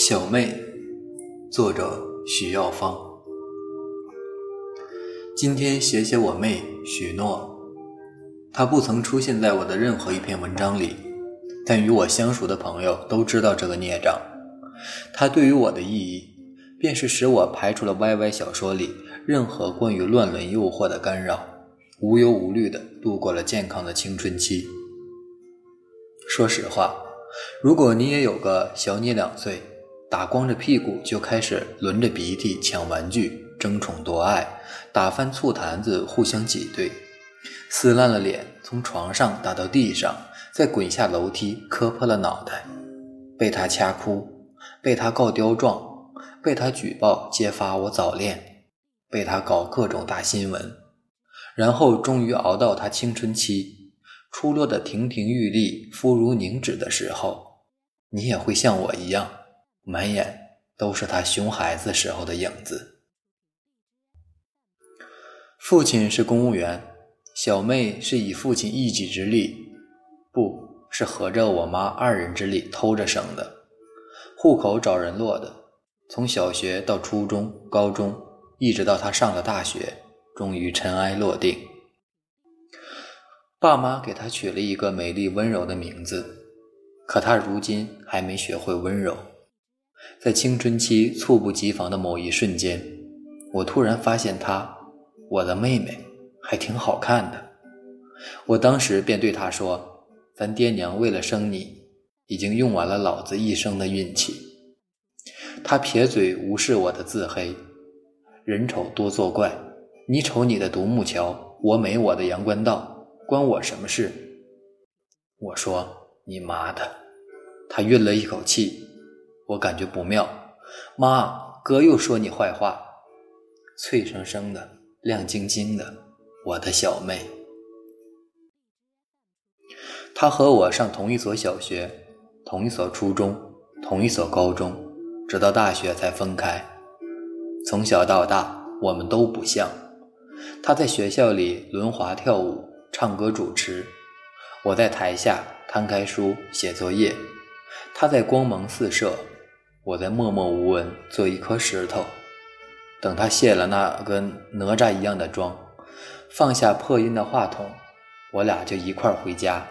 小妹，作者许耀芳。今天写写我妹许诺，她不曾出现在我的任何一篇文章里，但与我相熟的朋友都知道这个孽障。她对于我的意义，便是使我排除了 YY 小说里任何关于乱伦诱惑的干扰，无忧无虑地度过了健康的青春期。说实话，如果你也有个小你两岁，打光着屁股就开始轮着鼻涕抢玩具、争宠夺爱、打翻醋坛子互相挤兑、撕烂了脸从床上打到地上，再滚下楼梯磕破了脑袋，被他掐哭，被他告刁状，被他举报揭发我早恋，被他搞各种大新闻，然后终于熬到他青春期出落的亭亭玉立、肤如凝脂的时候，你也会像我一样。满眼都是他熊孩子时候的影子。父亲是公务员，小妹是以父亲一己之力，不是合着我妈二人之力偷着生的，户口找人落的。从小学到初中、高中，一直到她上了大学，终于尘埃落定。爸妈给她取了一个美丽温柔的名字，可她如今还没学会温柔。在青春期猝不及防的某一瞬间，我突然发现她，我的妹妹，还挺好看的。我当时便对她说：“咱爹娘为了生你，已经用完了老子一生的运气。”她撇嘴无视我的自黑：“人丑多作怪，你瞅你的独木桥，我美我的阳关道，关我什么事？”我说：“你妈的！”她运了一口气。我感觉不妙，妈，哥又说你坏话，脆生生的，亮晶晶的，我的小妹。她和我上同一所小学，同一所初中，同一所高中，直到大学才分开。从小到大，我们都不像。她在学校里轮滑跳舞、唱歌主持，我在台下摊开书写作业，她在光芒四射。我在默默无闻做一颗石头，等他卸了那跟哪吒一样的妆，放下破音的话筒，我俩就一块回家。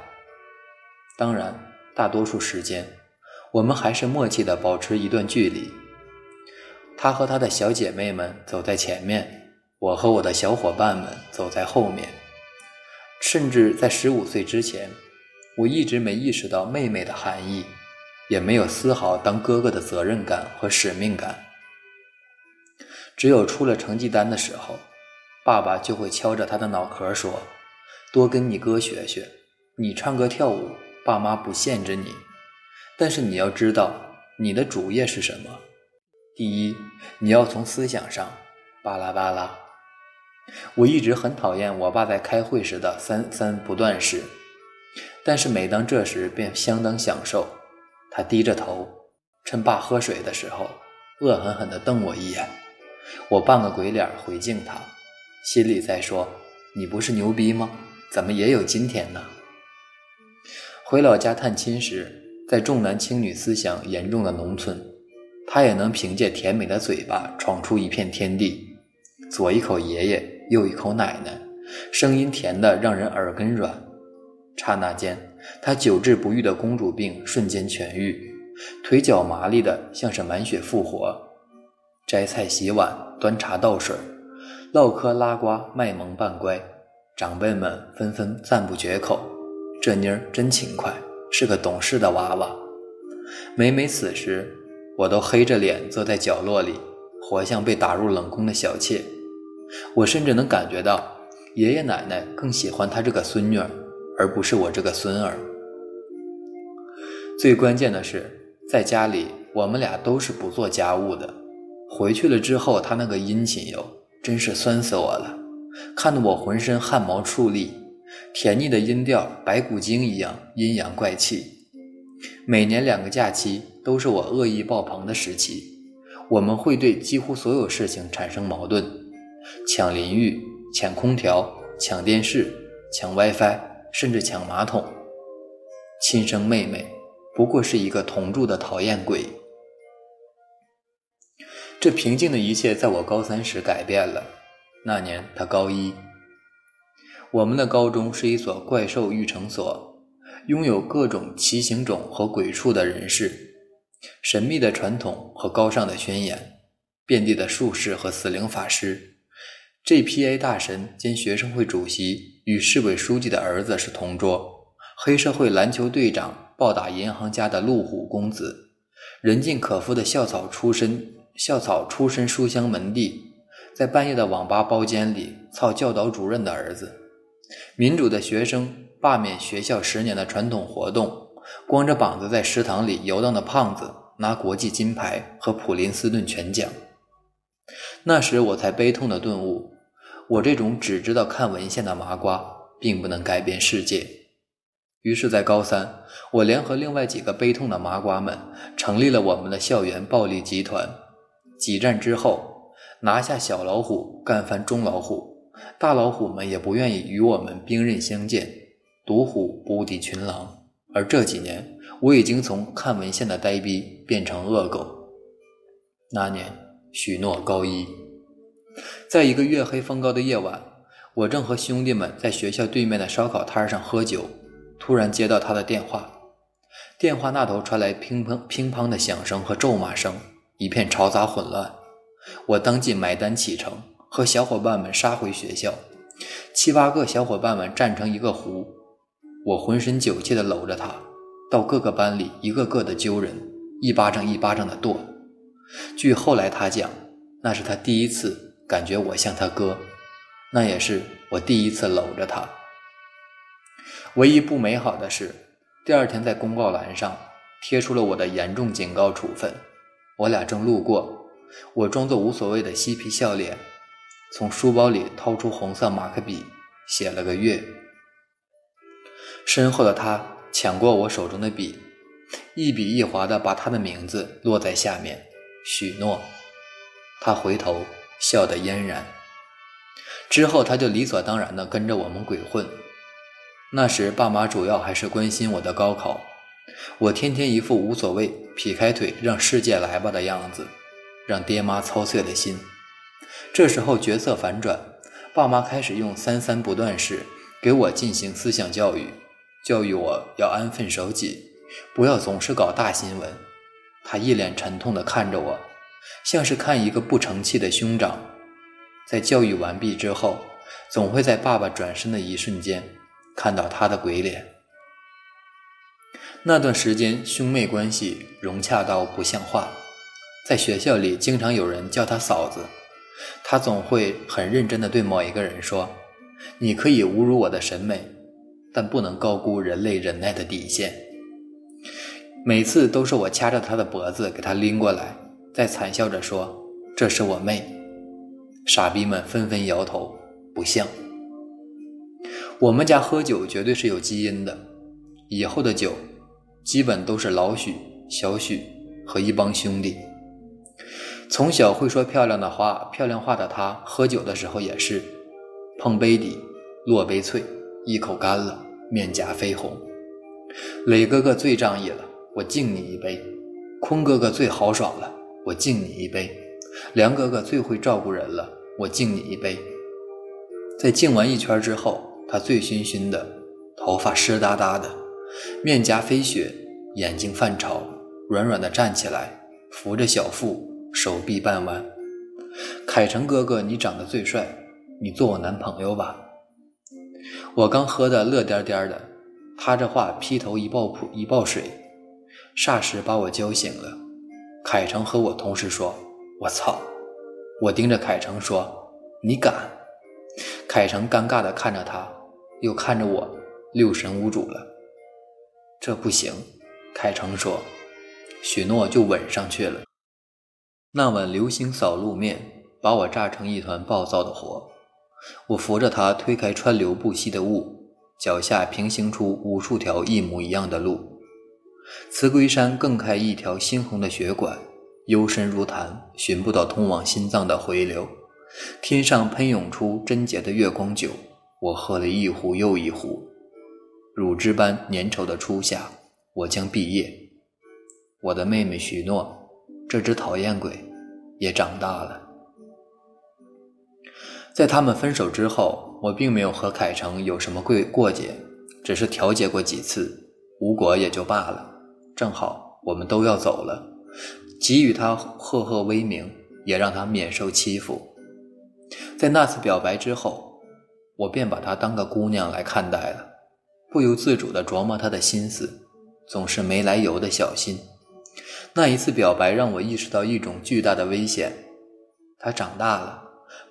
当然，大多数时间我们还是默契的保持一段距离。他和他的小姐妹们走在前面，我和我的小伙伴们走在后面。甚至在十五岁之前，我一直没意识到妹妹的含义。也没有丝毫当哥哥的责任感和使命感。只有出了成绩单的时候，爸爸就会敲着他的脑壳说：“多跟你哥学学，你唱歌跳舞，爸妈不限制你。但是你要知道，你的主业是什么？第一，你要从思想上，巴拉巴拉。”我一直很讨厌我爸在开会时的三三不断式，但是每当这时，便相当享受。他低着头，趁爸喝水的时候，恶狠狠地瞪我一眼。我扮个鬼脸回敬他，心里在说：“你不是牛逼吗？怎么也有今天呢？”回老家探亲时，在重男轻女思想严重的农村，他也能凭借甜美的嘴巴闯出一片天地。左一口爷爷，右一口奶奶，声音甜得让人耳根软。刹那间。她久治不愈的公主病瞬间痊愈，腿脚麻利的像是满血复活。摘菜、洗碗、端茶倒水、唠嗑拉呱，卖萌扮乖，长辈们纷纷赞不绝口。这妮儿真勤快，是个懂事的娃娃。每每此时，我都黑着脸坐在角落里，活像被打入冷宫的小妾。我甚至能感觉到，爷爷奶奶更喜欢她这个孙女儿。而不是我这个孙儿。最关键的是，在家里我们俩都是不做家务的。回去了之后，他那个殷勤哟，真是酸死我了，看得我浑身汗毛竖立，甜腻的音调白骨精一样阴阳怪气。每年两个假期都是我恶意爆棚的时期，我们会对几乎所有事情产生矛盾：抢淋浴、抢空调、抢电视、抢 WiFi。甚至抢马桶，亲生妹妹不过是一个同住的讨厌鬼。这平静的一切在我高三时改变了。那年他高一。我们的高中是一所怪兽育成所，拥有各种奇形种和鬼畜的人士，神秘的传统和高尚的宣言，遍地的术士和死灵法师。GPA 大神兼学生会主席与市委书记的儿子是同桌，黑社会篮球队长暴打银行家的路虎公子，人尽可夫的校草出身。校草出身书香门第，在半夜的网吧包间里操教导主任的儿子；民主的学生罢免学校十年的传统活动，光着膀子在食堂里游荡的胖子拿国际金牌和普林斯顿全奖。那时我才悲痛的顿悟：我这种只知道看文献的麻瓜，并不能改变世界。于是，在高三，我联合另外几个悲痛的麻瓜们，成立了我们的校园暴力集团。几战之后，拿下小老虎，干翻中老虎，大老虎们也不愿意与我们兵刃相见，独虎不敌群狼。而这几年，我已经从看文献的呆逼变成恶狗。那年，许诺高一，在一个月黑风高的夜晚，我正和兄弟们在学校对面的烧烤摊上喝酒，突然接到他的电话，电话那头传来乒乓乒乓的响声和咒骂声。一片嘈杂混乱，我当即买单启程，和小伙伴们杀回学校。七八个小伙伴们站成一个弧，我浑身酒气地搂着他，到各个班里一个个的揪人，一巴掌一巴掌的跺。据后来他讲，那是他第一次感觉我像他哥，那也是我第一次搂着他。唯一不美好的是，第二天在公告栏上贴出了我的严重警告处分。我俩正路过，我装作无所谓的嬉皮笑脸，从书包里掏出红色马克笔，写了个月。身后的他抢过我手中的笔，一笔一划的把他的名字落在下面，许诺。他回头笑得嫣然。之后他就理所当然地跟着我们鬼混。那时爸妈主要还是关心我的高考。我天天一副无所谓，劈开腿让世界来吧的样子，让爹妈操碎了心。这时候角色反转，爸妈开始用三三不断式给我进行思想教育，教育我要安分守己，不要总是搞大新闻。他一脸沉痛地看着我，像是看一个不成器的兄长。在教育完毕之后，总会在爸爸转身的一瞬间，看到他的鬼脸。那段时间，兄妹关系融洽到不像话。在学校里，经常有人叫他嫂子，他总会很认真地对某一个人说：“你可以侮辱我的审美，但不能高估人类忍耐的底线。”每次都是我掐着他的脖子给他拎过来，再惨笑着说：“这是我妹。”傻逼们纷纷摇头，不像。我们家喝酒绝对是有基因的，以后的酒。基本都是老许、小许和一帮兄弟。从小会说漂亮的话、漂亮话的他，喝酒的时候也是碰杯底，落杯脆，一口干了，面颊绯红。磊哥哥最仗义了，我敬你一杯；坤哥哥最豪爽了，我敬你一杯；梁哥哥最会照顾人了，我敬你一杯。在敬完一圈之后，他醉醺醺的，头发湿哒哒的。面颊飞雪，眼睛泛潮，软软的站起来，扶着小腹，手臂半弯。凯成哥哥，你长得最帅，你做我男朋友吧。我刚喝得乐颠颠的，他这话劈头一爆扑一爆水，霎时把我浇醒了。凯成和我同时说：“我操！”我盯着凯成说：“你敢？”凯成尴尬的看着他，又看着我，六神无主了。这不行，凯成说，许诺就吻上去了。那碗流星扫路面把我炸成一团暴躁的火。我扶着他推开川流不息的雾，脚下平行出无数条一模一样的路。慈龟山更开一条猩红的血管，幽深如潭，寻不到通往心脏的回流。天上喷涌出贞洁的月光酒，我喝了一壶又一壶。乳汁般粘稠的初夏，我将毕业。我的妹妹许诺，这只讨厌鬼，也长大了。在他们分手之后，我并没有和凯成有什么过过节，只是调解过几次，无果也就罢了。正好我们都要走了，给予他赫赫威名，也让他免受欺负。在那次表白之后，我便把她当个姑娘来看待了，不由自主地琢磨她的心思，总是没来由的小心。那一次表白让我意识到一种巨大的危险，她长大了。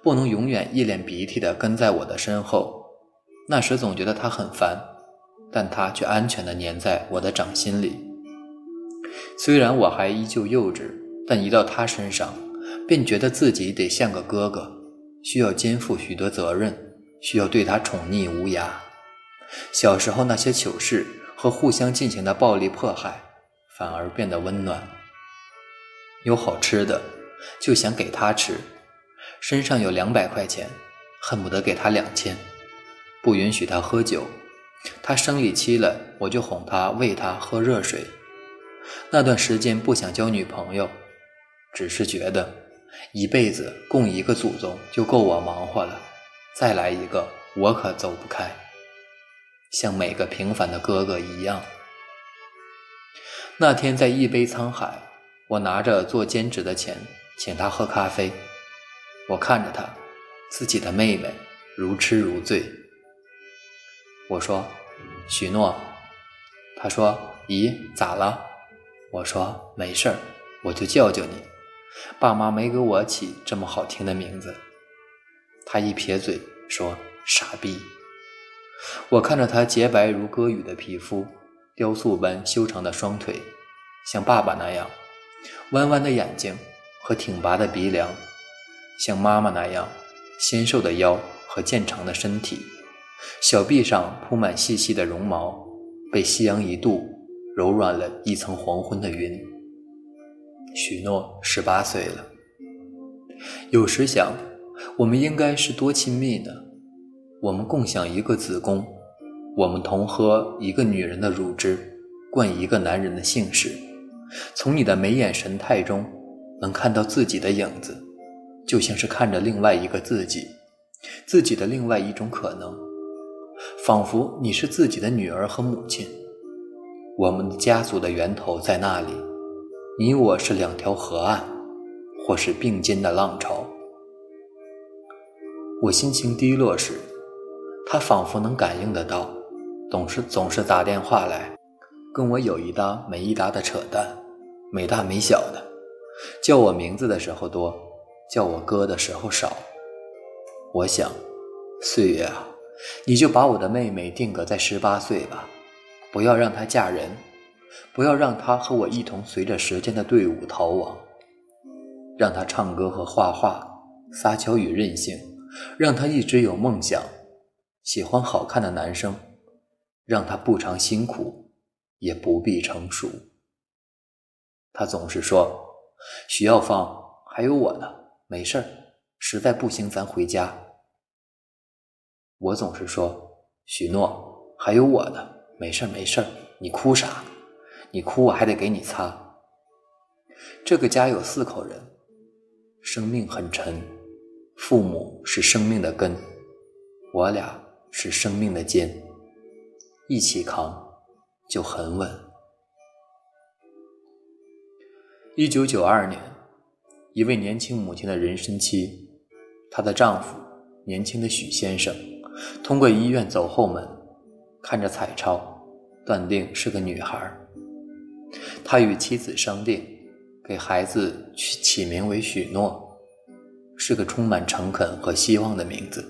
不能永远一脸鼻涕地跟在我的身后，那时总觉得他很烦，但他却安全地粘在我的掌心里。虽然我还依旧幼稚，但一到他身上，便觉得自己得像个哥哥，需要肩负许多责任，需要对他宠溺无涯。小时候那些糗事和互相进行的暴力迫害，反而变得温暖。有好吃的，就想给他吃。身上有两百块钱，恨不得给他两千。不允许他喝酒，他生理期了，我就哄他喂他喝热水。那段时间不想交女朋友，只是觉得一辈子供一个祖宗就够我忙活了，再来一个我可走不开。像每个平凡的哥哥一样。那天在一杯沧海，我拿着做兼职的钱请他喝咖啡。我看着他，自己的妹妹如痴如醉。我说：“许诺。”他说：“咦，咋了？”我说：“没事儿，我就叫叫你。爸妈没给我起这么好听的名字。”他一撇嘴说：“傻逼。”我看着他洁白如歌羽的皮肤，雕塑般修长的双腿，像爸爸那样弯弯的眼睛和挺拔的鼻梁。像妈妈那样纤瘦的腰和健长的身体，小臂上铺满细细的绒毛，被夕阳一度柔软了一层黄昏的云。许诺十八岁了，有时想，我们应该是多亲密呢？我们共享一个子宫，我们同喝一个女人的乳汁，冠一个男人的姓氏，从你的眉眼神态中能看到自己的影子。就像是看着另外一个自己，自己的另外一种可能，仿佛你是自己的女儿和母亲。我们的家族的源头在那里，你我是两条河岸，或是并肩的浪潮。我心情低落时，他仿佛能感应得到，总是总是打电话来，跟我有一搭没一搭的扯淡，没大没小的，叫我名字的时候多。叫我哥的时候少，我想，岁月啊，你就把我的妹妹定格在十八岁吧，不要让她嫁人，不要让她和我一同随着时间的队伍逃亡，让她唱歌和画画，撒娇与任性，让她一直有梦想，喜欢好看的男生，让她不常辛苦，也不必成熟。他总是说，许耀芳还有我呢。没事儿，实在不行咱回家。我总是说许诺，还有我呢。没事儿没事儿，你哭啥？你哭我还得给你擦。这个家有四口人，生命很沉，父母是生命的根，我俩是生命的肩，一起扛就很稳。一九九二年。一位年轻母亲的人生期，她的丈夫年轻的许先生通过医院走后门，看着彩超，断定是个女孩。他与妻子商定，给孩子取起名为许诺，是个充满诚恳和希望的名字。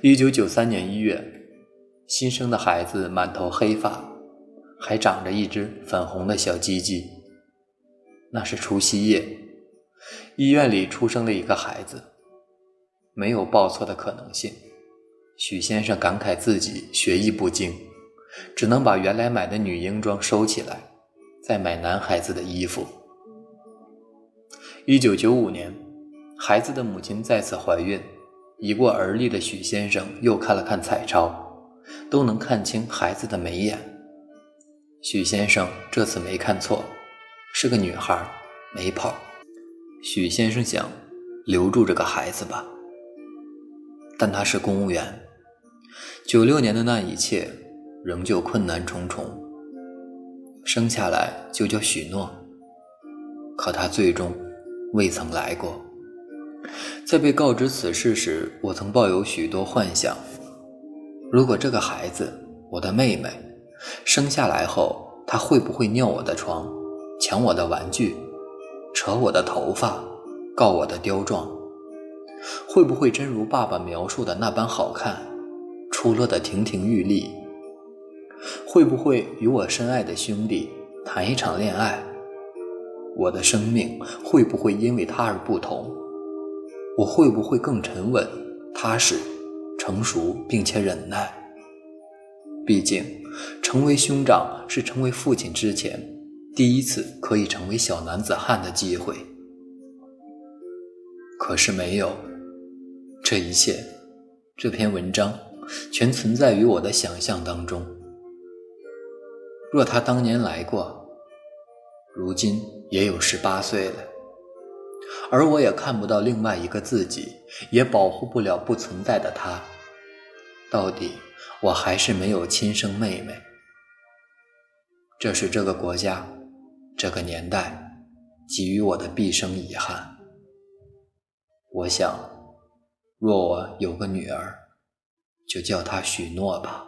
一九九三年一月，新生的孩子满头黑发，还长着一只粉红的小鸡鸡。那是除夕夜。医院里出生了一个孩子，没有报错的可能性。许先生感慨自己学艺不精，只能把原来买的女婴装收起来，再买男孩子的衣服。一九九五年，孩子的母亲再次怀孕，已过而立的许先生又看了看彩超，都能看清孩子的眉眼。许先生这次没看错，是个女孩，没跑。许先生想留住这个孩子吧，但他是公务员，九六年的那一切仍旧困难重重。生下来就叫许诺，可他最终未曾来过。在被告知此事时，我曾抱有许多幻想：如果这个孩子，我的妹妹，生下来后，她会不会尿我的床，抢我的玩具？扯我的头发，告我的刁状，会不会真如爸爸描述的那般好看，出落得亭亭玉立？会不会与我深爱的兄弟谈一场恋爱？我的生命会不会因为他而不同？我会不会更沉稳、踏实、成熟并且忍耐？毕竟，成为兄长是成为父亲之前。第一次可以成为小男子汉的机会，可是没有。这一切，这篇文章，全存在于我的想象当中。若他当年来过，如今也有十八岁了，而我也看不到另外一个自己，也保护不了不存在的他。到底，我还是没有亲生妹妹。这是这个国家。这个年代给予我的毕生遗憾。我想，若我有个女儿，就叫她许诺吧。